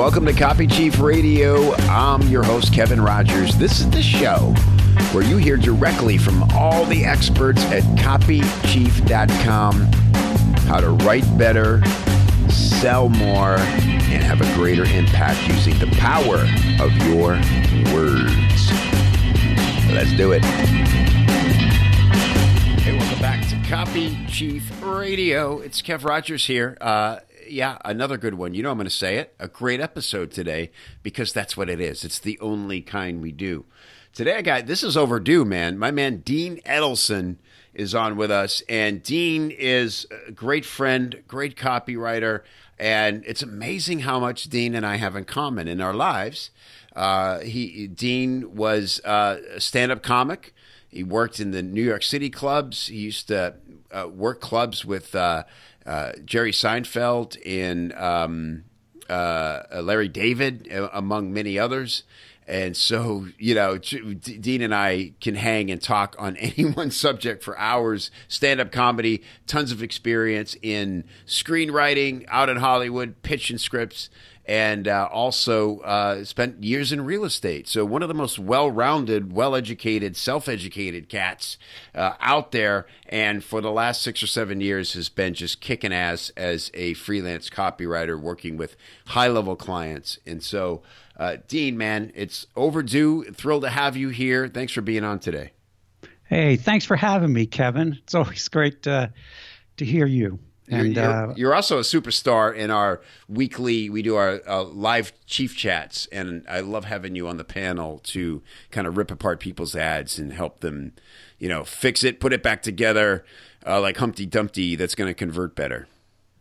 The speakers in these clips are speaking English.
Welcome to Copy Chief Radio. I'm your host, Kevin Rogers. This is the show where you hear directly from all the experts at copychief.com how to write better, sell more, and have a greater impact using the power of your words. Let's do it. Hey, welcome back to Copy Chief Radio. It's Kev Rogers here. Uh, yeah, another good one. You know, I'm going to say it. A great episode today because that's what it is. It's the only kind we do. Today, I got this is overdue, man. My man Dean Edelson is on with us, and Dean is a great friend, great copywriter, and it's amazing how much Dean and I have in common in our lives. Uh, he Dean was uh, a stand-up comic. He worked in the New York City clubs. He used to uh, work clubs with uh, uh, Jerry Seinfeld and um, uh, Larry David, among many others. And so, you know, Dean and I can hang and talk on any one subject for hours. Stand up comedy, tons of experience in screenwriting out in Hollywood, pitching scripts and uh, also uh, spent years in real estate. So one of the most well-rounded, well-educated, self-educated cats uh, out there, and for the last six or seven years has been just kicking ass as a freelance copywriter, working with high-level clients. And so, uh, Dean, man, it's overdue. Thrilled to have you here. Thanks for being on today. Hey, thanks for having me, Kevin. It's always great to hear you. And you're, you're, uh, you're, also a superstar in our weekly. We do our uh, live chief chats, and I love having you on the panel to kind of rip apart people's ads and help them, you know, fix it, put it back together, uh, like Humpty Dumpty. That's going to convert better.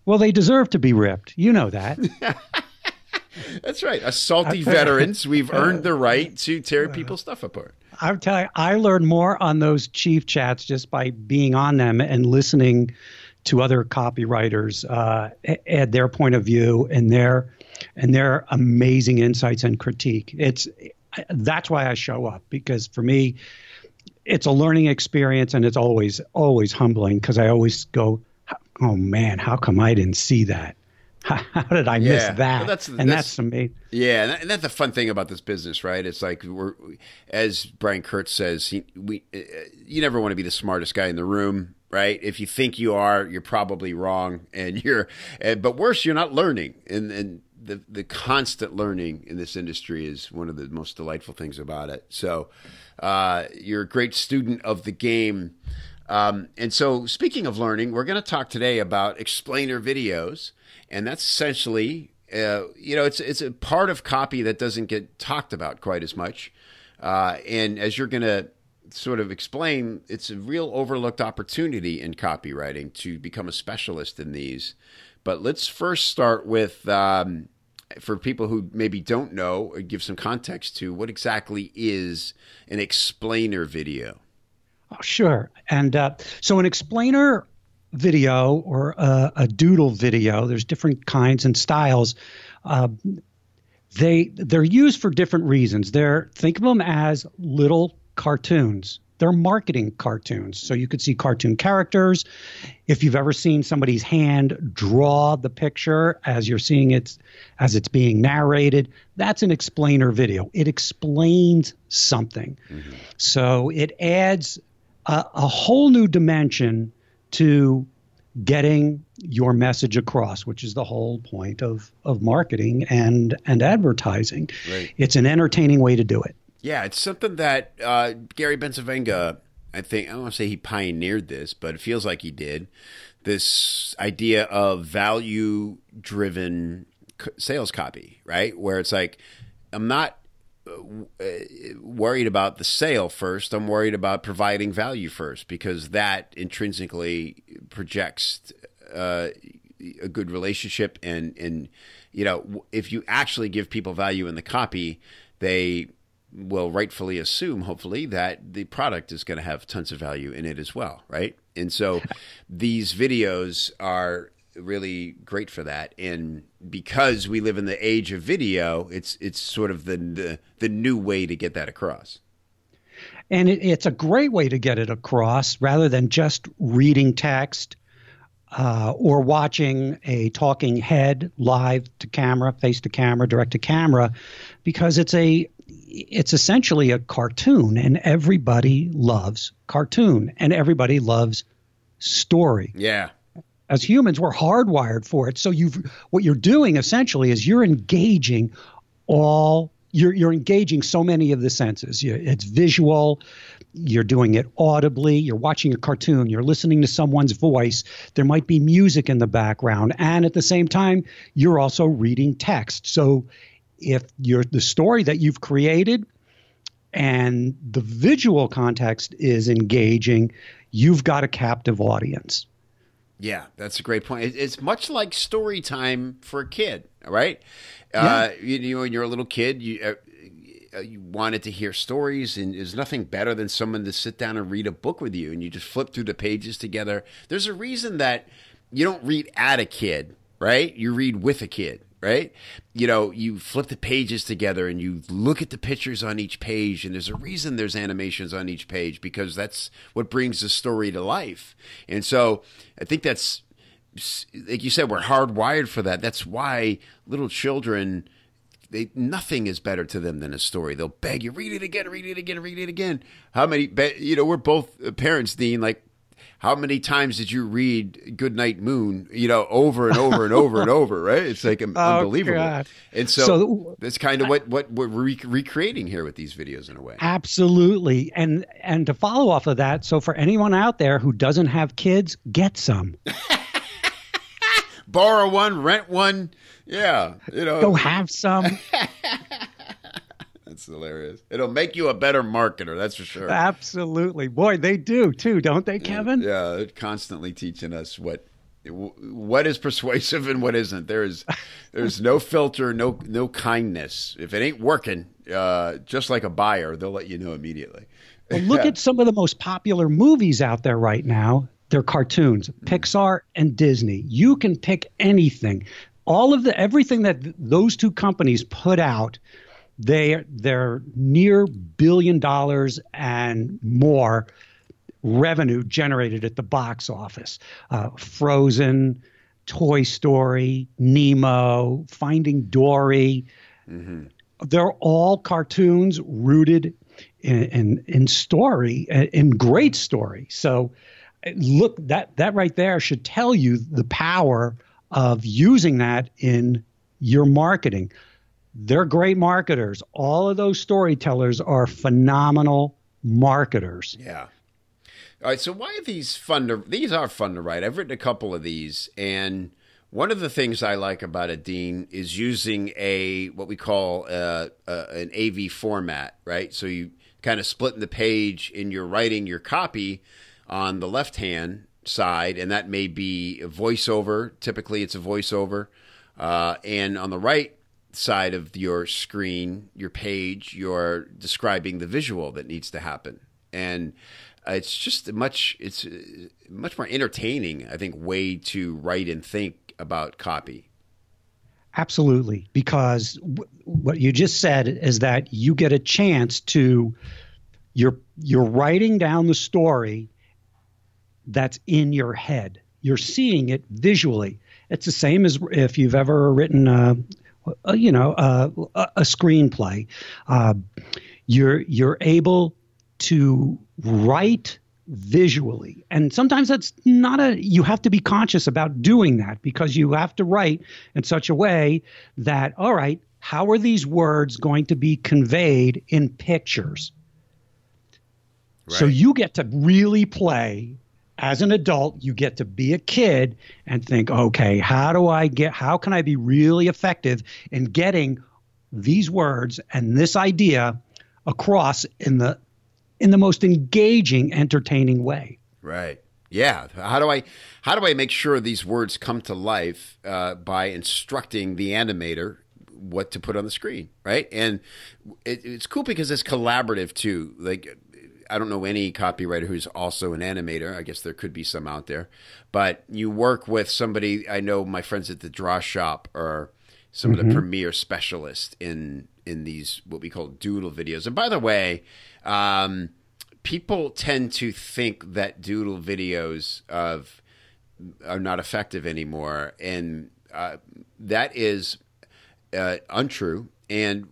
Well, they deserve to be ripped. You know that. That's right. As salty veterans, we've earned the right to tear people's stuff apart. I'm telling you, I learned more on those chief chats just by being on them and listening to other copywriters, uh, add their point of view and their and their amazing insights and critique. It's that's why I show up because for me, it's a learning experience and it's always always humbling because I always go, oh man, how come I didn't see that? How, did I yeah. miss that? Well, that's, and that's, that's amazing. Yeah, and, that's the fun thing about this business, right? It's like we're, as Brian Kurtz says, he, we, uh, you never want to be the smartest guy in the room right? If you think you are, you're probably wrong, and you're. And, but worse, you're not learning, and and the the constant learning in this industry is one of the most delightful things about it. So, uh, you're a great student of the game. Um, and so, speaking of learning, we're going to talk today about explainer videos, and that's essentially, uh, you know, it's it's a part of copy that doesn't get talked about quite as much. Uh, and as you're going to sort of explain, it's a real overlooked opportunity in copywriting to become a specialist in these. But let's first start with, um, for people who maybe don't know, give some context to what exactly is an explainer video. Oh, sure. And uh, so, an explainer video or a, a, doodle video, there's different kinds and styles. Uh, they they're used for different reasons. They're think of them as little cartoons. They're marketing cartoons. So you could see cartoon characters. If you've ever seen somebody's hand draw the picture as you're seeing it as it's being narrated, that's an explainer video. It explains something. Mm-hmm. So it adds a, a whole new dimension to getting your message across, which is the whole point of, of marketing and, and advertising. Right. It's an entertaining way to do it. Yeah, it's something that uh, Gary Bencivenga, I think, I don't want to say he pioneered this, but it feels like he did. This idea of value driven sales copy, right? Where it's like, I'm not worried about the sale first. I'm worried about providing value first because that intrinsically projects uh, a good relationship. And, and, you know, if you actually give people value in the copy, they will rightfully assume, hopefully, that the product is going to have tons of value in it as well, right? And so these videos are really great for that. And because we live in the age of video, it's it's sort of the the, the new way to get that across. And it, it's a great way to get it across rather than just reading text. uh, or watching a talking head live to camera, face to camera, direct to camera, because it's a it's essentially a cartoon, and everybody loves cartoon, and everybody loves story. Yeah. As humans, we're hardwired for it. So you've what you're doing essentially is you're engaging all you're you're engaging so many of the senses. It's visual, you're doing it audibly, you're watching a cartoon, you're listening to someone's voice, there might be music in the background, and at the same time, you're also reading text. So if you're the story that you've created and the visual context is engaging, you've got a captive audience. Yeah, that's a great point. It's much like story time for a kid, right? Yeah. Uh, you, you, know, when you're a little kid, you uh, uh, you wanted to hear stories, and there's nothing better than someone to sit down and read a book with you, and you just flip through the pages together. There's a reason that you don't read at a kid, right? You read with a kid right? You know, you flip the pages together and you look at the pictures on each page, and there's a reason there's animations on each page because that's what brings the story to life. And so I think that's, like you said, we're hardwired for that. That's why little children they nothing is better to them than a story. They'll beg you, read it again, read it again, read it again. How many? You know, we're both uh, parents, Dean. Like, how many times did you read Good Night Moon? You know, over and over and over and over, right? It's like oh, unbelievable. God. And so, so, that's kind of what what we're re- recreating here with these videos in a way. Absolutely, and and to follow off of that, so for anyone out there who doesn't have kids, get some. Borrow one, rent one yeah, you know, go have some. that's hilarious. It'll make you a better marketer, that's for sure. Absolutely, boy, they do too, don't they, Kevin? Yeah, they're constantly teaching us what what is persuasive and what isn't. There's there's no filter, no no kindness. If it ain't working, uh, just like a buyer, they'll let you know immediately. Well, look at some of the most popular movies out there right now. They're cartoons, Pixar and Disney. You can pick anything all of the everything that those two companies put out they they're near billion dollars and more revenue generated at the box office uh, frozen toy story nemo finding dory mm-hmm. they're all cartoons rooted in, in, in story in great story so look that that right there should tell you the power of using that in your marketing. They're great marketers. All of those storytellers are phenomenal marketers. Yeah. All right. So why are these fun to? These are fun to write. I've written a couple of these, and one of the things I like about it, Dean, is using a what we call uh, uh, an AV format. Right. So you kind of split the page in your writing your copy on the left hand side, and that may be a voiceover. Typically, it's a voiceover. Uh, and on the right side of your screen, your page, you're describing the visual that needs to happen. And uh, it's just much it's uh, much more entertaining, I think, way to write and think about copy. Absolutely, because w- what you just said is that you get a chance to you're you're writing down the story that's in your head. You're seeing it visually. It's the same as if you've ever written a, a you know, a, a screenplay. Uh, you're you're able to write visually and sometimes that's not a you have to be conscious about doing that because you have to write in such a way that all right how are these words going to be conveyed in pictures right. so you get to really play as an adult, you get to be a kid and think, okay, how do I get, how can I be really effective in getting these words and this idea across in the in the most engaging, entertaining way? Right. Yeah. How do I how do I make sure these words come to life uh, by instructing the animator what to put on the screen, right? And it, it's cool because it's collaborative too. Like I don't know any copywriter who's also an animator. I guess there could be some out there, but you work with somebody. I know my friends at the Draw Shop are some mm-hmm. of the mm-hmm. premier specialists in in these what we call doodle videos. And by the way, um, people tend to think that doodle videos of are not effective anymore, and uh, that is uh, untrue. And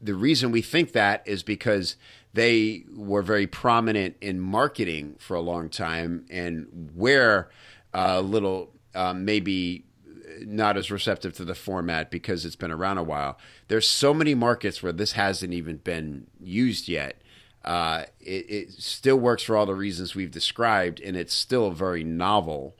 the reason we think that is because they were very prominent in marketing for a long time, and we're a little um, maybe not as receptive to the format because it's been around a while. There's so many markets where this hasn't even been used yet. Uh, it, it, still works for all the reasons we've described, and it's still a very novel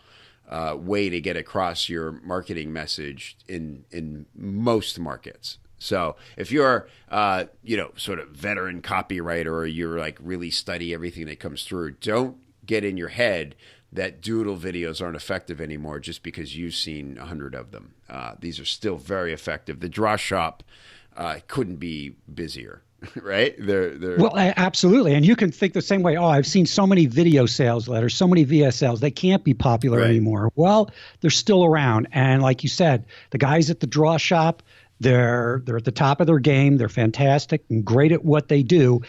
uh, way to get across your marketing message in in most markets. So if you're, uh, you know, sort of veteran copywriter or you're like really study everything that comes through, don't get in your head that doodle videos aren't effective anymore just because you've seen a hundred of them. Uh, these are still very effective. The draw shop uh, couldn't be busier. right? They're, they're well, absolutely, and you can think the same way. Oh, I've seen so many video sales letters, so many VSLs. They can't be popular right. anymore. Well, they're still around, and like you said, the guys at the draw shop, they're they're at the top of their game. They're fantastic and great at what they do.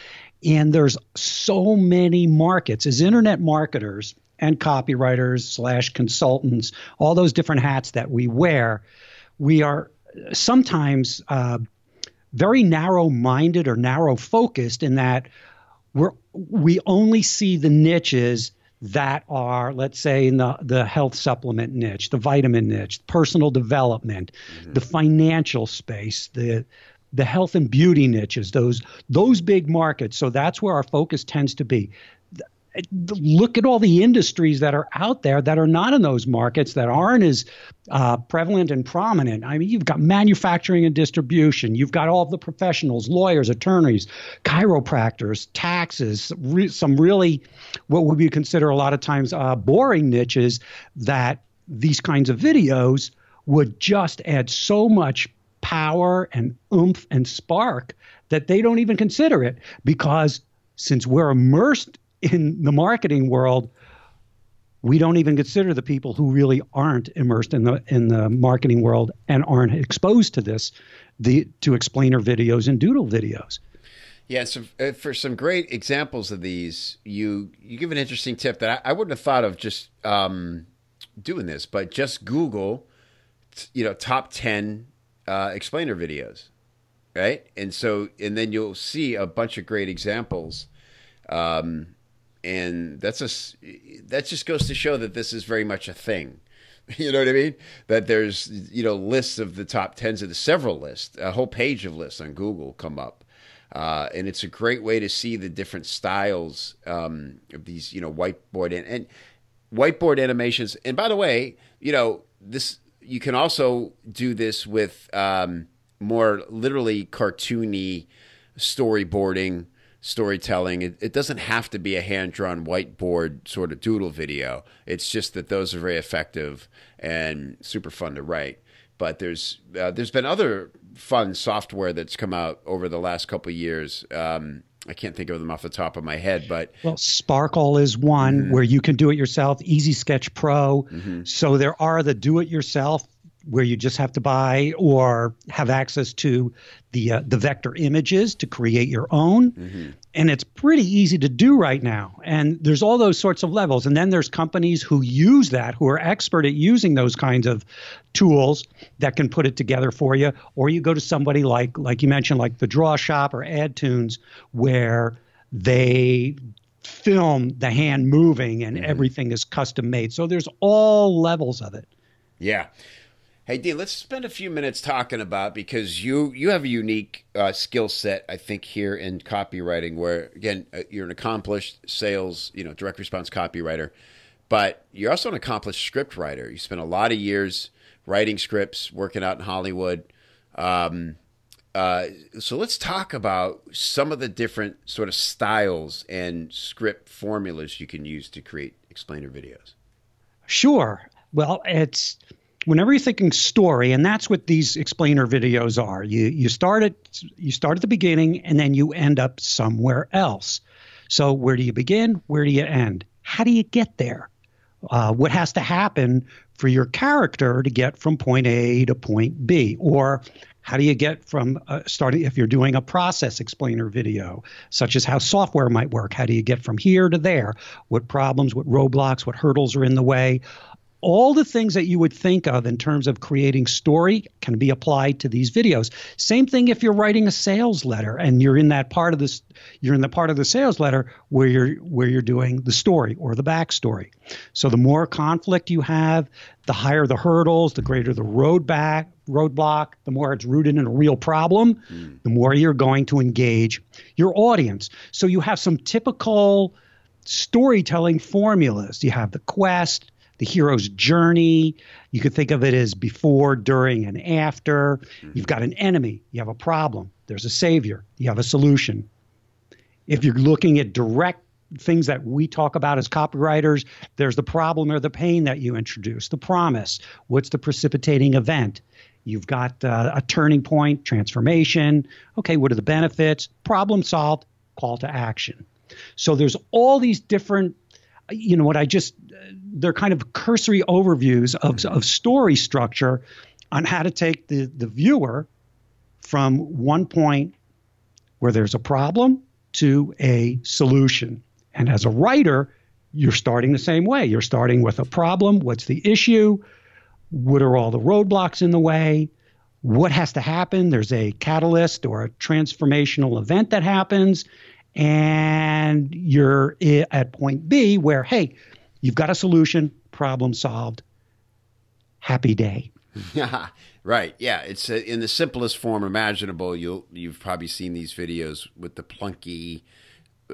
And there's so many markets as internet marketers and copywriters slash consultants, all those different hats that we wear. We are sometimes uh, very narrow minded or narrow focused in that we're we only see the niches that are, let's say, in the, the health supplement niche, the vitamin niche, personal development, mm-hmm. the financial space, the the health and beauty niches, those those big markets. So that's where our focus tends to be look at all the industries that are out there that are not in those markets that aren't as uh, prevalent and prominent. I mean, you've got manufacturing and distribution, you've got all the professionals, lawyers, attorneys, chiropractors, taxes, re- some really what would be consider a lot of times uh, boring niches that these kinds of videos would just add so much power and oomph and spark that they don't even consider it because since we're immersed in the marketing world, we don't even consider the people who really aren't immersed in the in the marketing world and aren't exposed to this, the to explainer videos and doodle videos. Yeah, so uh, for some great examples of these, you you give an interesting tip that I, I wouldn't have thought of just um, doing this, but just Google, you know, top ten uh, explainer videos, right? And so and then you'll see a bunch of great examples. Um, and that's a that just goes to show that this is very much a thing. You know what I mean? That there's you know lists of the top tens of the several lists, a whole page of lists on Google come up, uh, and it's a great way to see the different styles um, of these you know whiteboard and, and whiteboard animations. And by the way, you know this you can also do this with um, more literally cartoony storyboarding storytelling. It, it, doesn't have to be a hand drawn whiteboard sort of doodle video. It's just that those are very effective and super fun to write. But there's uh, there's been other fun software that's come out over the last couple years. Um, I can't think of them off the top of my head, but well, Sparkol is one mm-hmm. where you can do it yourself. Easy Sketch Pro. Mm-hmm. So there are the do-it-yourself where you just have to buy or have access to the uh, the vector images to create your own. Mm-hmm. and it's pretty easy to do right now. And there's all those sorts of levels. And then there's companies who use that who are expert at using those kinds of tools that can put it together for you. Or you go to somebody like like you mentioned like the draw shop or adtunes where they film the hand moving and mm-hmm. everything is custom made. So there's all levels of it. Yeah Hey Dean, let's spend a few minutes talking about because you you have a unique uh, skill set, I think, here in copywriting. Where again, uh, you're an accomplished sales, you know, direct response copywriter, but you're also an accomplished script writer. You spent a lot of years writing scripts, working out in Hollywood. Um, uh, so let's talk about some of the different sort of styles and script formulas you can use to create explainer videos. Sure. Well, it's whenever you're thinking story, and that's what these explainer videos are, you you start at you start at the beginning and then you end up somewhere else. So where do you begin? Where do you end? How do you get there? Uh, what has to happen for your character to get from point A to point B? Or how do you get from uh, starting if you're doing a process explainer video, such as how software might work? How do you get from here to there? What problems, what roadblocks, what hurdles are in the way? All the things that you would think of in terms of creating story can be applied to these videos. Same thing if you're writing a sales letter and you're in that part of this you're in the part of the sales letter where you're where you're doing the story or the backstory. So the more conflict you have, the higher the hurdles, the greater the road back roadblock, the more it's rooted in a real problem, mm. the more you're going to engage your audience. So you have some typical storytelling formulas. You have the quest, the hero's journey. You could think of it as before, during, and after. Mm-hmm. You've got an enemy, you have a problem, there's a savior, you have a solution. If you're looking at direct things that we talk about as copywriters, there's the problem or the pain that you introduce, the promise, what's the precipitating event. You've got uh, a turning point, transformation. Okay, what are the benefits? Problem solved, call to action. So there's all these different you know what I just they're kind of cursory overviews of, mm-hmm. of story structure on how to take the, the viewer from one point where there's a problem to a solution. And as a writer, you're starting the same way. You're starting with a problem. What's the issue? What are all the roadblocks in the way? What has to happen? There's a catalyst or a transformational event that happens and you're at point B where, hey, you've got a solution, problem solved, happy day. right. Yeah. It's uh, in the simplest form imaginable. You'll you've probably seen these videos with the plunky,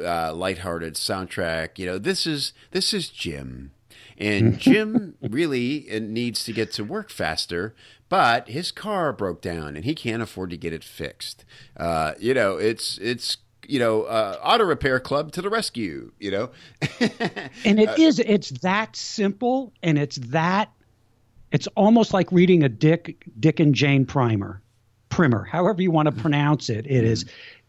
uh, lighthearted soundtrack. You know, this is this is Jim, and Jim really uh, needs to get to work faster. But his car broke down, and he can't afford to get it fixed. Uh, you know, it's it's you know, uh, auto repair club to the rescue, you know. and it uh, is, it's that simple and it's that, it's almost like reading a Dick, Dick and Jane primer, primer, however you want to pronounce it. It is,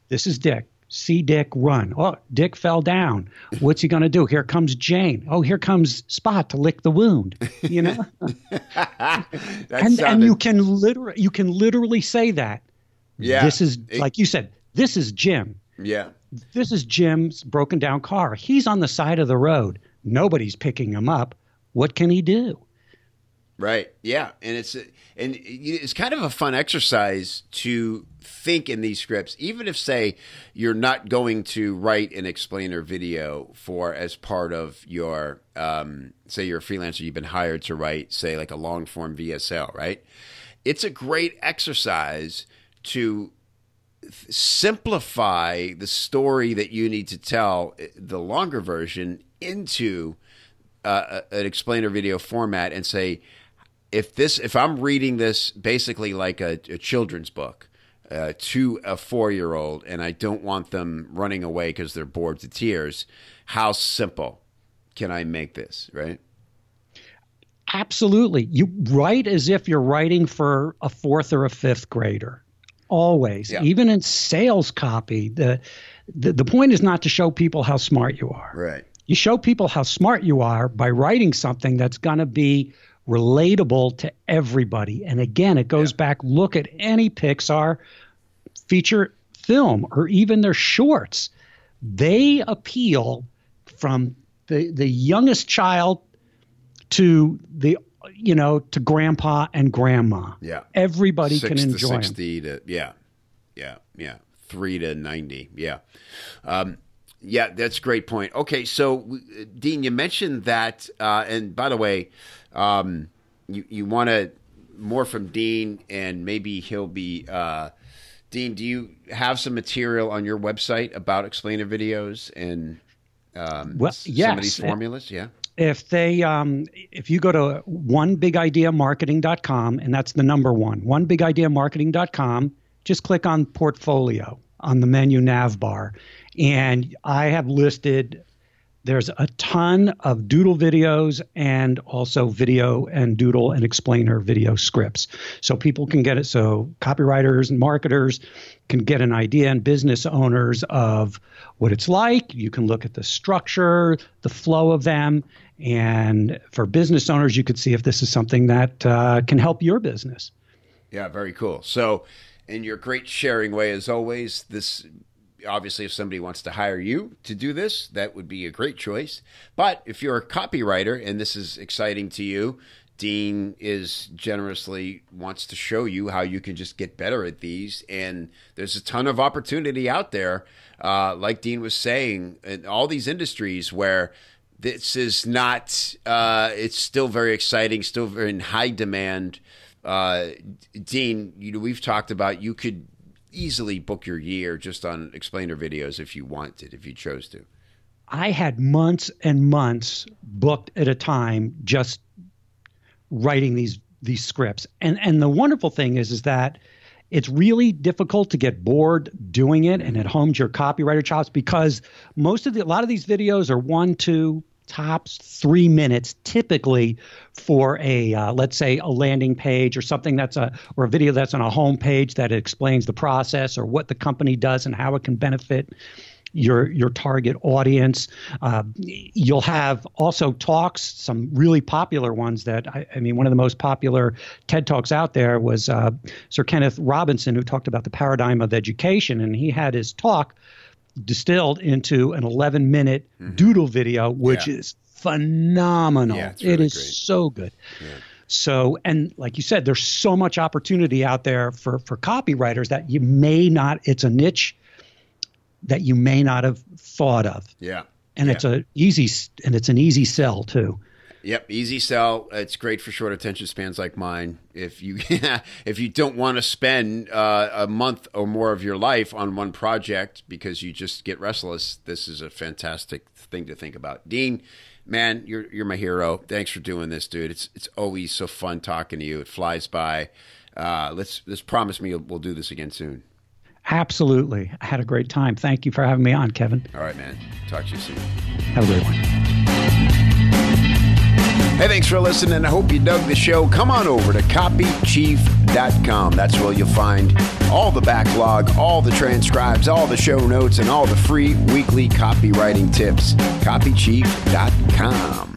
this is Dick. See Dick run. Oh, Dick fell down. What's he going to do? Here comes Jane. Oh, here comes Spot to lick the wound. You know, and sounded... and you can literally you can literally say that. Yeah, this is it... like you said. This is Jim. Yeah. This is Jim's broken down car. He's on the side of the road. Nobody's picking him up. What can he do? Right. Yeah, and it's and it's kind of a fun exercise to think in these scripts, even if say you're not going to write an explainer video for as part of your um, say you're a freelancer, you've been hired to write say like a long form VSL, right? It's a great exercise to simplify the story that you need to tell, eh, the longer version, into uh, an explainer video format and say, if this, if I'm reading this basically like a, a children's book uh, to a four year old and I don't want them running away because they're bored to tears, how simple can I make this, right? Absolutely. You write as if you're writing for a fourth or a fifth grader always yeah. even in sales copy the, the the point is not to show people how smart you are right you show people how smart you are by writing something that's going to be relatable to everybody and again it goes yeah. back look at any pixar feature film or even their shorts they appeal from the the youngest child to the you know, to grandpa and grandma. Yeah. Everybody Six can enjoy to 60 them. to, yeah. Yeah. Yeah. Three to 90. Yeah. Um, yeah, that's a great point. Okay, so Dean, you mentioned that, uh, and by the way, um, you you want to more from Dean, and maybe he'll be. Uh, Dean, do you have some material on your website about explainer videos and um, well, yes. some of these formulas? Yeah if they um, if you go to onebigIdeaMarketing.com and that's the number one onebigIdeaMarketing.com just click on portfolio on the menu nav bar. And i have listed there's a ton of doodle videos and also video and doodle and explainer video scripts. So people can get it. So copywriters and marketers can get an idea and business owners of what it's like. You can look at the structure, the flow of them. And for business owners, you could see if this is something that uh, can help your business. Yeah, very cool. So, in your great sharing way, as always, this obviously, if somebody wants to hire you to do this, that would be a great choice. But if you're a copywriter and this is exciting to you, Dean is generously wants to show you how you can just get better at these. And there's a ton of opportunity out there, uh, like Dean was saying, in all these industries where this is not, uh, it's still very exciting, still very in high demand. Uh, Dean, you know, we've talked about you could easily book your year just on explainer videos if you wanted, if you chose to. I had months and months booked at a time just writing these these scripts. And and the wonderful thing is is that it's really difficult to get bored doing it and it homes your copywriter chops because most of the a lot of these videos are one, two, tops three minutes typically for a uh, let's say a landing page or something that's a or a video that's on a home page that explains the process or what the company does and how it can benefit your your target audience. Uh, you'll have also talks, some really popular ones that I, I, mean, one of the most popular TED talks out there was uh, Sir Kenneth Robinson, who talked about the paradigm of education, and he had his talk distilled into an 11 minute mm-hmm. doodle video, which yeah. is phenomenal. Yeah, really it is great. so good. Yeah. So, and like you said, there's so much opportunity out there for for copywriters that you may not. It's a niche that you may not have thought of. Yeah. And it's a easy and it's an easy sell too. Yep, easy sell. It's great for short attention spans like mine. If you if you don't want to spend uh, a month or more of your life on one project because you just get restless, this is a fantastic thing to think about. Dean, man, you're you're my hero. Thanks for doing this, dude. It's it's always so fun talking to you. It flies by. Uh, let's let's promise me we'll do this again soon. Absolutely. I had a great time. Thank you for having me on, Kevin. All right, man. Talk to you soon. Have a great one. Hey, thanks for listening. I hope you dug the show. Come on over to copychief.com. That's where you'll find all the backlog, all the transcribes, all the show notes, and all the free weekly copywriting tips. Copychief.com.